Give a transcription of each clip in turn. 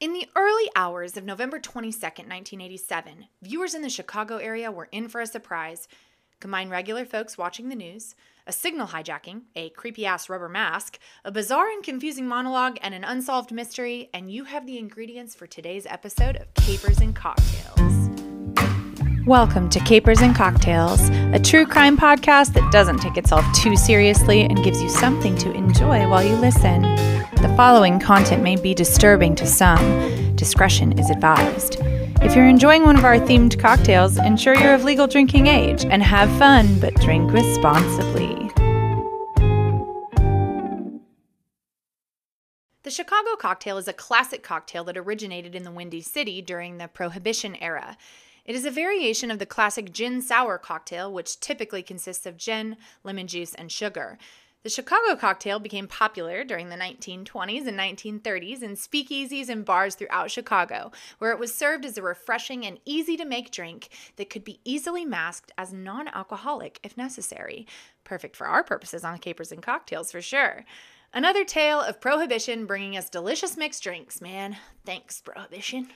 In the early hours of November 22, 1987, viewers in the Chicago area were in for a surprise. Combine regular folks watching the news, a signal hijacking, a creepy ass rubber mask, a bizarre and confusing monologue, and an unsolved mystery, and you have the ingredients for today's episode of Capers and Cocktails. Welcome to Capers and Cocktails, a true crime podcast that doesn't take itself too seriously and gives you something to enjoy while you listen. The following content may be disturbing to some. Discretion is advised. If you're enjoying one of our themed cocktails, ensure you're of legal drinking age and have fun, but drink responsibly. The Chicago cocktail is a classic cocktail that originated in the Windy City during the Prohibition era. It is a variation of the classic gin sour cocktail, which typically consists of gin, lemon juice, and sugar. The Chicago cocktail became popular during the 1920s and 1930s in speakeasies and bars throughout Chicago, where it was served as a refreshing and easy to make drink that could be easily masked as non alcoholic if necessary. Perfect for our purposes on Capers and Cocktails for sure. Another tale of Prohibition bringing us delicious mixed drinks, man. Thanks, Prohibition.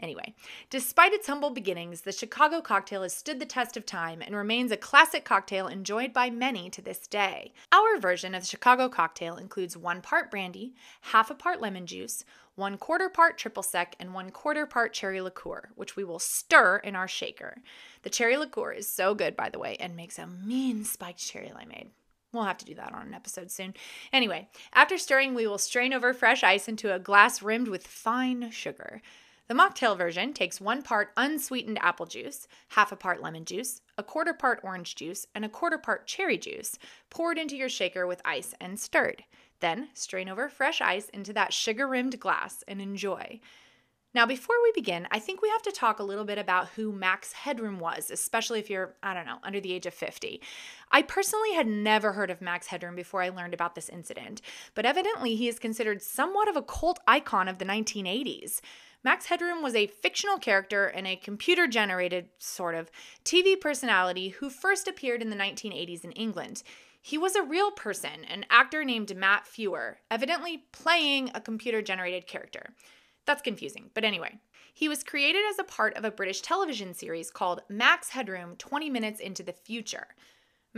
Anyway, despite its humble beginnings, the Chicago cocktail has stood the test of time and remains a classic cocktail enjoyed by many to this day. Our version of the Chicago cocktail includes one part brandy, half a part lemon juice, one quarter part triple sec, and one quarter part cherry liqueur, which we will stir in our shaker. The cherry liqueur is so good, by the way, and makes a mean spiked cherry limeade. We'll have to do that on an episode soon. Anyway, after stirring, we will strain over fresh ice into a glass rimmed with fine sugar. The mocktail version takes one part unsweetened apple juice, half a part lemon juice, a quarter part orange juice, and a quarter part cherry juice, poured into your shaker with ice and stirred. Then strain over fresh ice into that sugar rimmed glass and enjoy. Now, before we begin, I think we have to talk a little bit about who Max Headroom was, especially if you're, I don't know, under the age of 50. I personally had never heard of Max Headroom before I learned about this incident, but evidently he is considered somewhat of a cult icon of the 1980s. Max Headroom was a fictional character and a computer generated, sort of, TV personality who first appeared in the 1980s in England. He was a real person, an actor named Matt Frewer, evidently playing a computer generated character. That's confusing, but anyway. He was created as a part of a British television series called Max Headroom 20 Minutes into the Future.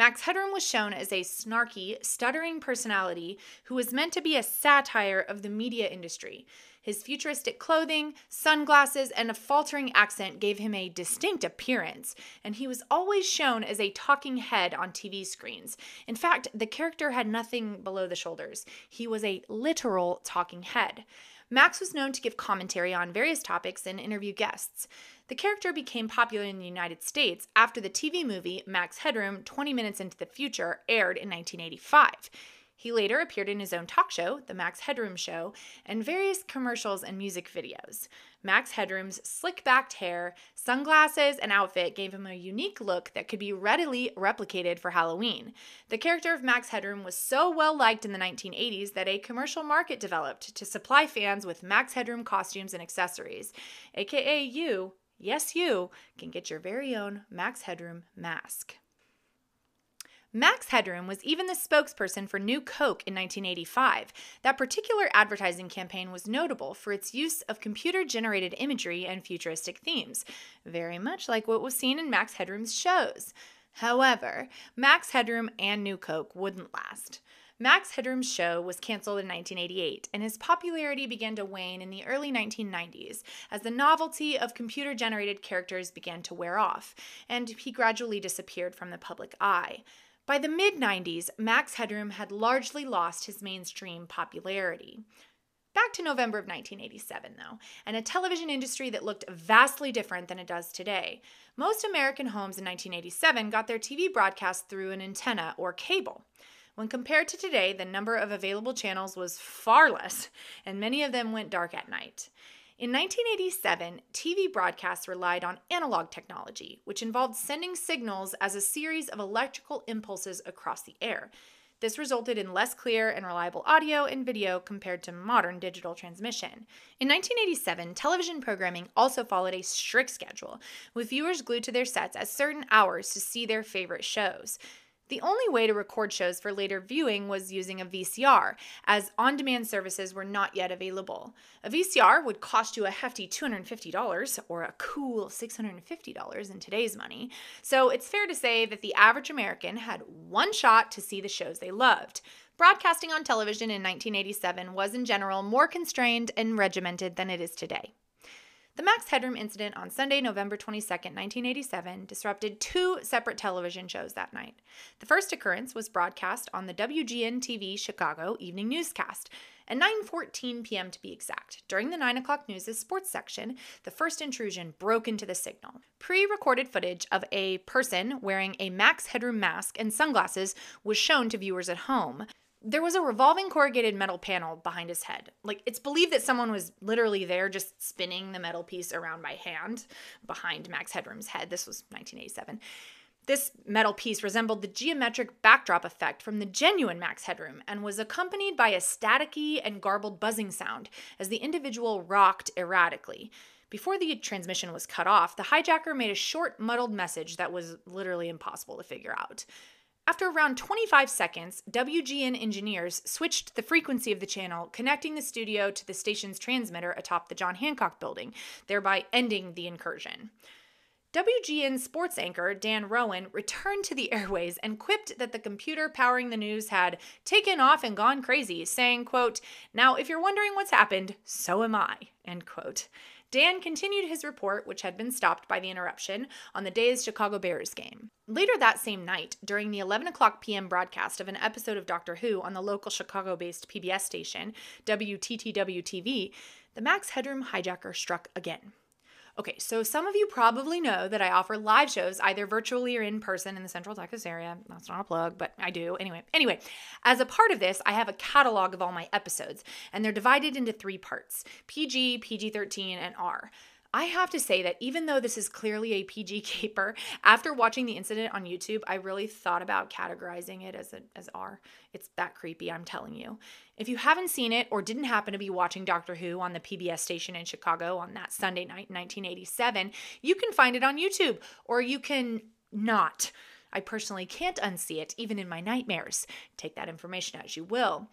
Max Headroom was shown as a snarky, stuttering personality who was meant to be a satire of the media industry. His futuristic clothing, sunglasses, and a faltering accent gave him a distinct appearance, and he was always shown as a talking head on TV screens. In fact, the character had nothing below the shoulders. He was a literal talking head. Max was known to give commentary on various topics and interview guests. The character became popular in the United States after the TV movie Max Headroom 20 Minutes into the Future aired in 1985. He later appeared in his own talk show, The Max Headroom Show, and various commercials and music videos. Max Headroom's slick backed hair, sunglasses, and outfit gave him a unique look that could be readily replicated for Halloween. The character of Max Headroom was so well liked in the 1980s that a commercial market developed to supply fans with Max Headroom costumes and accessories, aka you, yes, you, can get your very own Max Headroom mask. Max Headroom was even the spokesperson for New Coke in 1985. That particular advertising campaign was notable for its use of computer generated imagery and futuristic themes, very much like what was seen in Max Headroom's shows. However, Max Headroom and New Coke wouldn't last. Max Headroom's show was canceled in 1988, and his popularity began to wane in the early 1990s as the novelty of computer generated characters began to wear off, and he gradually disappeared from the public eye. By the mid 90s, Max Headroom had largely lost his mainstream popularity. Back to November of 1987, though, and a television industry that looked vastly different than it does today. Most American homes in 1987 got their TV broadcast through an antenna or cable. When compared to today, the number of available channels was far less, and many of them went dark at night. In 1987, TV broadcasts relied on analog technology, which involved sending signals as a series of electrical impulses across the air. This resulted in less clear and reliable audio and video compared to modern digital transmission. In 1987, television programming also followed a strict schedule, with viewers glued to their sets at certain hours to see their favorite shows. The only way to record shows for later viewing was using a VCR, as on demand services were not yet available. A VCR would cost you a hefty $250 or a cool $650 in today's money, so it's fair to say that the average American had one shot to see the shows they loved. Broadcasting on television in 1987 was in general more constrained and regimented than it is today. The Max Headroom incident on Sunday, November 22, 1987, disrupted two separate television shows that night. The first occurrence was broadcast on the WGN TV Chicago evening newscast. At 9:14 p.m. to be exact, during the 9 o'clock news' sports section, the first intrusion broke into the signal. Pre-recorded footage of a person wearing a Max Headroom mask and sunglasses was shown to viewers at home there was a revolving corrugated metal panel behind his head. Like it's believed that someone was literally there just spinning the metal piece around by hand behind Max Headroom's head. This was 1987. This metal piece resembled the geometric backdrop effect from the genuine Max Headroom and was accompanied by a staticky and garbled buzzing sound as the individual rocked erratically. Before the transmission was cut off, the hijacker made a short, muddled message that was literally impossible to figure out. After around 25 seconds, WGN engineers switched the frequency of the channel, connecting the studio to the station's transmitter atop the John Hancock building, thereby ending the incursion. WGN sports anchor Dan Roan returned to the airways and quipped that the computer powering the news had taken off and gone crazy, saying, quote, Now if you're wondering what's happened, so am I, end quote. Dan continued his report, which had been stopped by the interruption, on the day's Chicago Bears game. Later that same night, during the 11 o'clock p.m. broadcast of an episode of Doctor Who on the local Chicago based PBS station, WTTW TV, the Max Headroom hijacker struck again. Okay, so some of you probably know that I offer live shows either virtually or in person in the Central Texas area. That's not a plug, but I do. Anyway, anyway, as a part of this, I have a catalog of all my episodes, and they're divided into three parts: PG, PG-13, and R. I have to say that even though this is clearly a PG caper, after watching the incident on YouTube, I really thought about categorizing it as a, as R. It's that creepy, I'm telling you. If you haven't seen it or didn't happen to be watching Doctor Who on the PBS station in Chicago on that Sunday night in 1987, you can find it on YouTube or you can not. I personally can't unsee it even in my nightmares. Take that information as you will.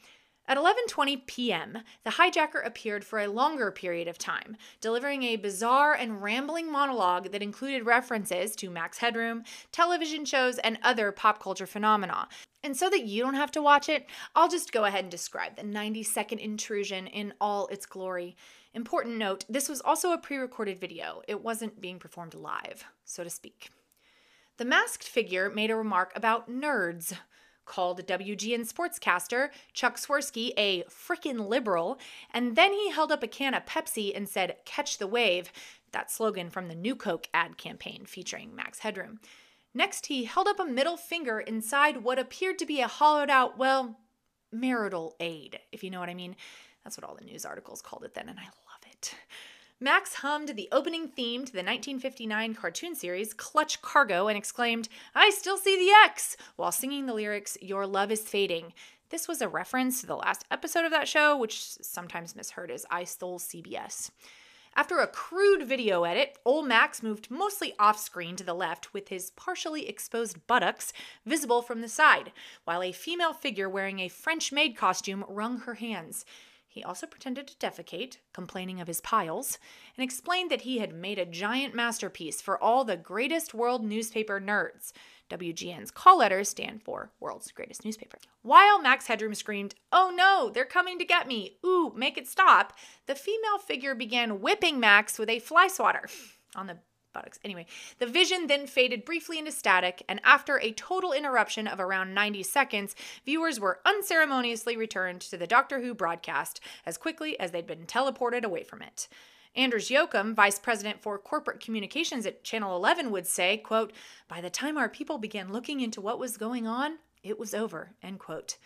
At 11:20 p.m., the hijacker appeared for a longer period of time, delivering a bizarre and rambling monologue that included references to Max Headroom, television shows, and other pop culture phenomena. And so that you don't have to watch it, I'll just go ahead and describe the 90-second intrusion in all its glory. Important note, this was also a pre-recorded video. It wasn't being performed live, so to speak. The masked figure made a remark about nerds called WGN sportscaster Chuck Swirsky a frickin' liberal, and then he held up a can of Pepsi and said, Catch the wave, that slogan from the New Coke ad campaign featuring Max Headroom. Next, he held up a middle finger inside what appeared to be a hollowed out, well, marital aid, if you know what I mean. That's what all the news articles called it then, and I love it. Max hummed the opening theme to the 1959 cartoon series Clutch Cargo and exclaimed, I still see the X, while singing the lyrics, Your Love is Fading. This was a reference to the last episode of that show, which sometimes misheard as I Stole CBS. After a crude video edit, old Max moved mostly off screen to the left with his partially exposed buttocks visible from the side, while a female figure wearing a French maid costume wrung her hands. He also pretended to defecate, complaining of his piles, and explained that he had made a giant masterpiece for all the greatest world newspaper nerds. WGN's call letters stand for World's Greatest Newspaper. While Max Headroom screamed, Oh no, they're coming to get me! Ooh, make it stop! The female figure began whipping Max with a fly swatter on the buttocks. Anyway, the vision then faded briefly into static, and after a total interruption of around 90 seconds, viewers were unceremoniously returned to the Doctor Who broadcast as quickly as they'd been teleported away from it. Anders Yocom, vice president for corporate communications at Channel 11, would say, quote, By the time our people began looking into what was going on, it was over, end quote.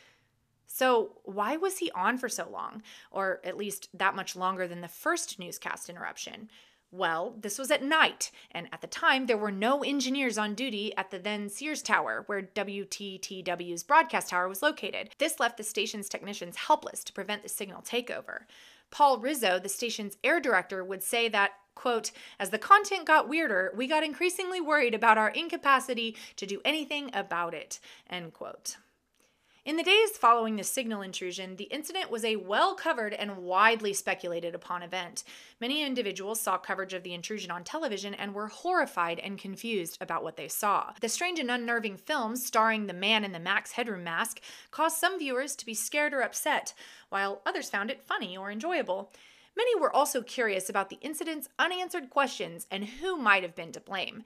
So, why was he on for so long, or at least that much longer than the first newscast interruption? Well, this was at night, and at the time there were no engineers on duty at the then Sears Tower, where WTTW's broadcast tower was located. This left the station's technicians helpless to prevent the signal takeover. Paul Rizzo, the station's air director, would say that quote, as the content got weirder, we got increasingly worried about our incapacity to do anything about it, end quote. In the days following the signal intrusion, the incident was a well covered and widely speculated upon event. Many individuals saw coverage of the intrusion on television and were horrified and confused about what they saw. The strange and unnerving film starring the man in the Max Headroom mask caused some viewers to be scared or upset, while others found it funny or enjoyable. Many were also curious about the incident's unanswered questions and who might have been to blame.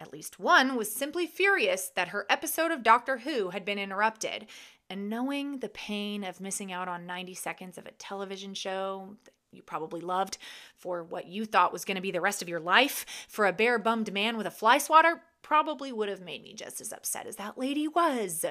At least one was simply furious that her episode of Doctor Who had been interrupted, and knowing the pain of missing out on 90 seconds of a television show that you probably loved for what you thought was going to be the rest of your life for a bare bummed man with a fly swatter probably would have made me just as upset as that lady was.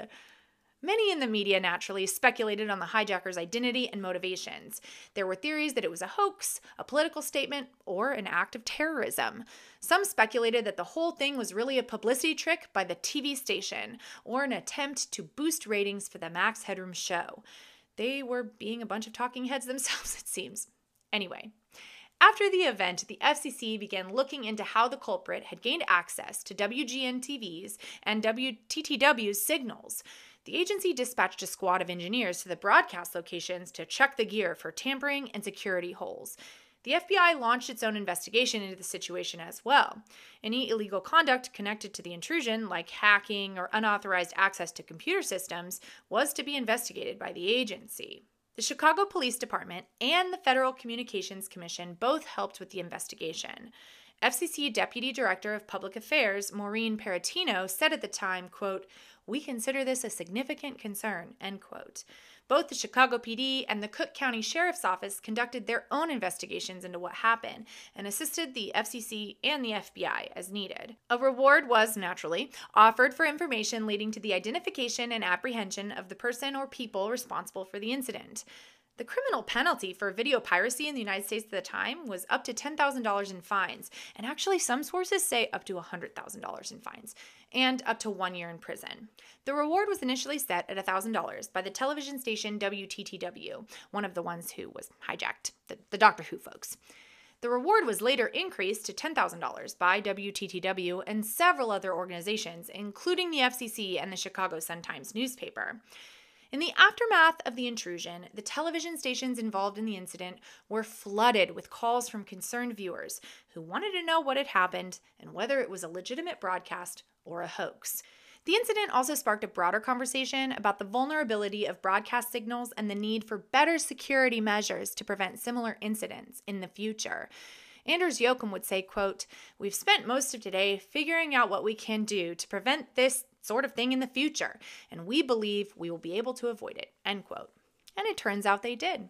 Many in the media naturally speculated on the hijacker's identity and motivations. There were theories that it was a hoax, a political statement, or an act of terrorism. Some speculated that the whole thing was really a publicity trick by the TV station or an attempt to boost ratings for the Max Headroom show. They were being a bunch of talking heads themselves, it seems. Anyway, after the event, the FCC began looking into how the culprit had gained access to WGN TV's and WTTW's signals. The agency dispatched a squad of engineers to the broadcast locations to check the gear for tampering and security holes. The FBI launched its own investigation into the situation as well. Any illegal conduct connected to the intrusion, like hacking or unauthorized access to computer systems, was to be investigated by the agency. The Chicago Police Department and the Federal Communications Commission both helped with the investigation. FCC Deputy Director of Public Affairs Maureen Peratino said at the time, quote, "We consider this a significant concern." End quote. Both the Chicago PD and the Cook County Sheriff's Office conducted their own investigations into what happened and assisted the FCC and the FBI as needed. A reward was, naturally, offered for information leading to the identification and apprehension of the person or people responsible for the incident. The criminal penalty for video piracy in the United States at the time was up to $10,000 in fines, and actually, some sources say up to $100,000 in fines, and up to one year in prison. The reward was initially set at $1,000 by the television station WTTW, one of the ones who was hijacked, the, the Doctor Who folks. The reward was later increased to $10,000 by WTTW and several other organizations, including the FCC and the Chicago Sun-Times newspaper. In the aftermath of the intrusion, the television stations involved in the incident were flooded with calls from concerned viewers who wanted to know what had happened and whether it was a legitimate broadcast or a hoax. The incident also sparked a broader conversation about the vulnerability of broadcast signals and the need for better security measures to prevent similar incidents in the future. Anders Yocom would say, quote, We've spent most of today figuring out what we can do to prevent this sort of thing in the future, and we believe we will be able to avoid it, end quote. And it turns out they did.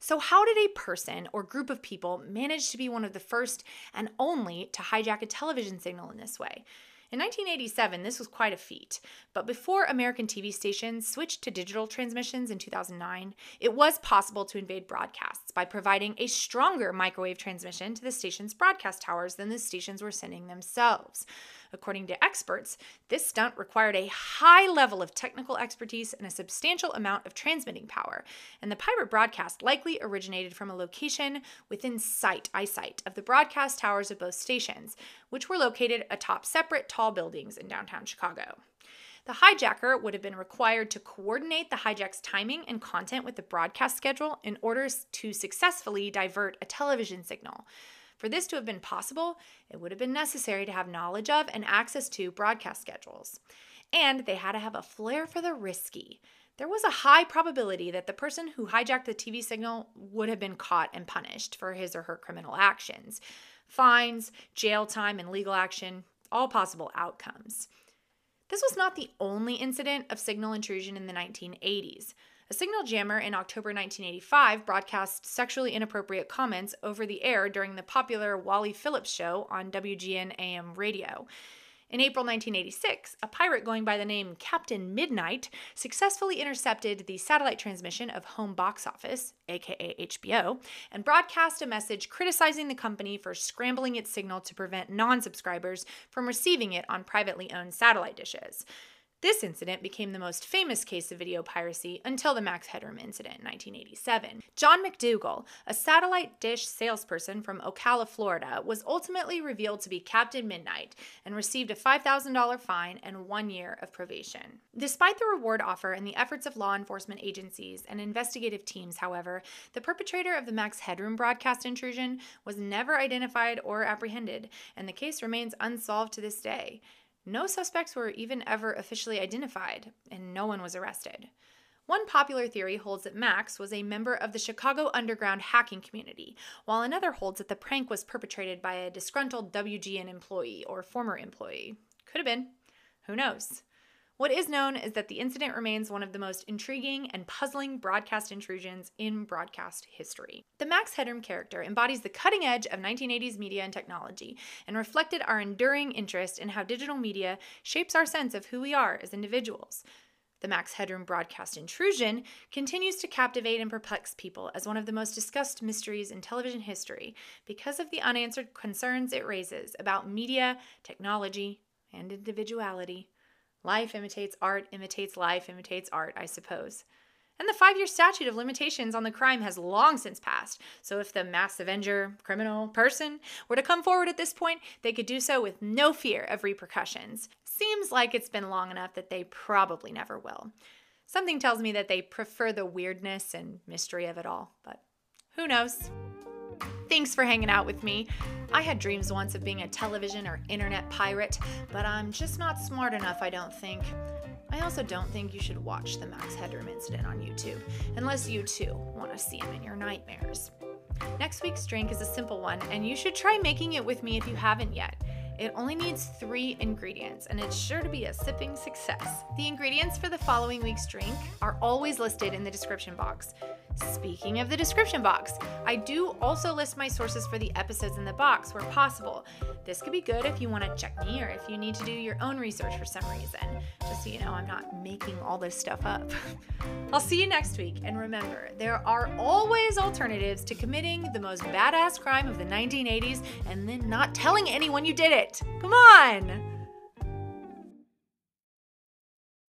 So, how did a person or group of people manage to be one of the first and only to hijack a television signal in this way? In 1987, this was quite a feat, but before American TV stations switched to digital transmissions in 2009, it was possible to invade broadcasts by providing a stronger microwave transmission to the station's broadcast towers than the stations were sending themselves. According to experts, this stunt required a high level of technical expertise and a substantial amount of transmitting power, and the pirate broadcast likely originated from a location within sight, eyesight, of the broadcast towers of both stations, which were located atop separate tall buildings in downtown Chicago. The hijacker would have been required to coordinate the hijack's timing and content with the broadcast schedule in order to successfully divert a television signal. For this to have been possible, it would have been necessary to have knowledge of and access to broadcast schedules. And they had to have a flair for the risky. There was a high probability that the person who hijacked the TV signal would have been caught and punished for his or her criminal actions. Fines, jail time, and legal action, all possible outcomes. This was not the only incident of signal intrusion in the 1980s. A signal jammer in October 1985 broadcast sexually inappropriate comments over the air during the popular Wally Phillips show on WGN AM radio. In April 1986, a pirate going by the name Captain Midnight successfully intercepted the satellite transmission of Home Box Office, aka HBO, and broadcast a message criticizing the company for scrambling its signal to prevent non subscribers from receiving it on privately owned satellite dishes. This incident became the most famous case of video piracy until the Max Headroom incident in 1987. John MacDougall, a satellite dish salesperson from Ocala, Florida, was ultimately revealed to be Captain Midnight and received a $5,000 fine and one year of probation. Despite the reward offer and the efforts of law enforcement agencies and investigative teams, however, the perpetrator of the Max Headroom broadcast intrusion was never identified or apprehended, and the case remains unsolved to this day. No suspects were even ever officially identified, and no one was arrested. One popular theory holds that Max was a member of the Chicago underground hacking community, while another holds that the prank was perpetrated by a disgruntled WGN employee or former employee. Could have been. Who knows? What is known is that the incident remains one of the most intriguing and puzzling broadcast intrusions in broadcast history. The Max Headroom character embodies the cutting edge of 1980s media and technology and reflected our enduring interest in how digital media shapes our sense of who we are as individuals. The Max Headroom broadcast intrusion continues to captivate and perplex people as one of the most discussed mysteries in television history because of the unanswered concerns it raises about media, technology, and individuality. Life imitates art, imitates life, imitates art, I suppose. And the five year statute of limitations on the crime has long since passed. So if the mass avenger, criminal, person were to come forward at this point, they could do so with no fear of repercussions. Seems like it's been long enough that they probably never will. Something tells me that they prefer the weirdness and mystery of it all, but who knows? Thanks for hanging out with me. I had dreams once of being a television or internet pirate, but I'm just not smart enough, I don't think. I also don't think you should watch the Max Headroom incident on YouTube, unless you too want to see him in your nightmares. Next week's drink is a simple one, and you should try making it with me if you haven't yet. It only needs three ingredients, and it's sure to be a sipping success. The ingredients for the following week's drink are always listed in the description box. Speaking of the description box, I do also list my sources for the episodes in the box where possible. This could be good if you want to check me or if you need to do your own research for some reason, just so you know I'm not making all this stuff up. I'll see you next week, and remember, there are always alternatives to committing the most badass crime of the 1980s and then not telling anyone you did it. Come on!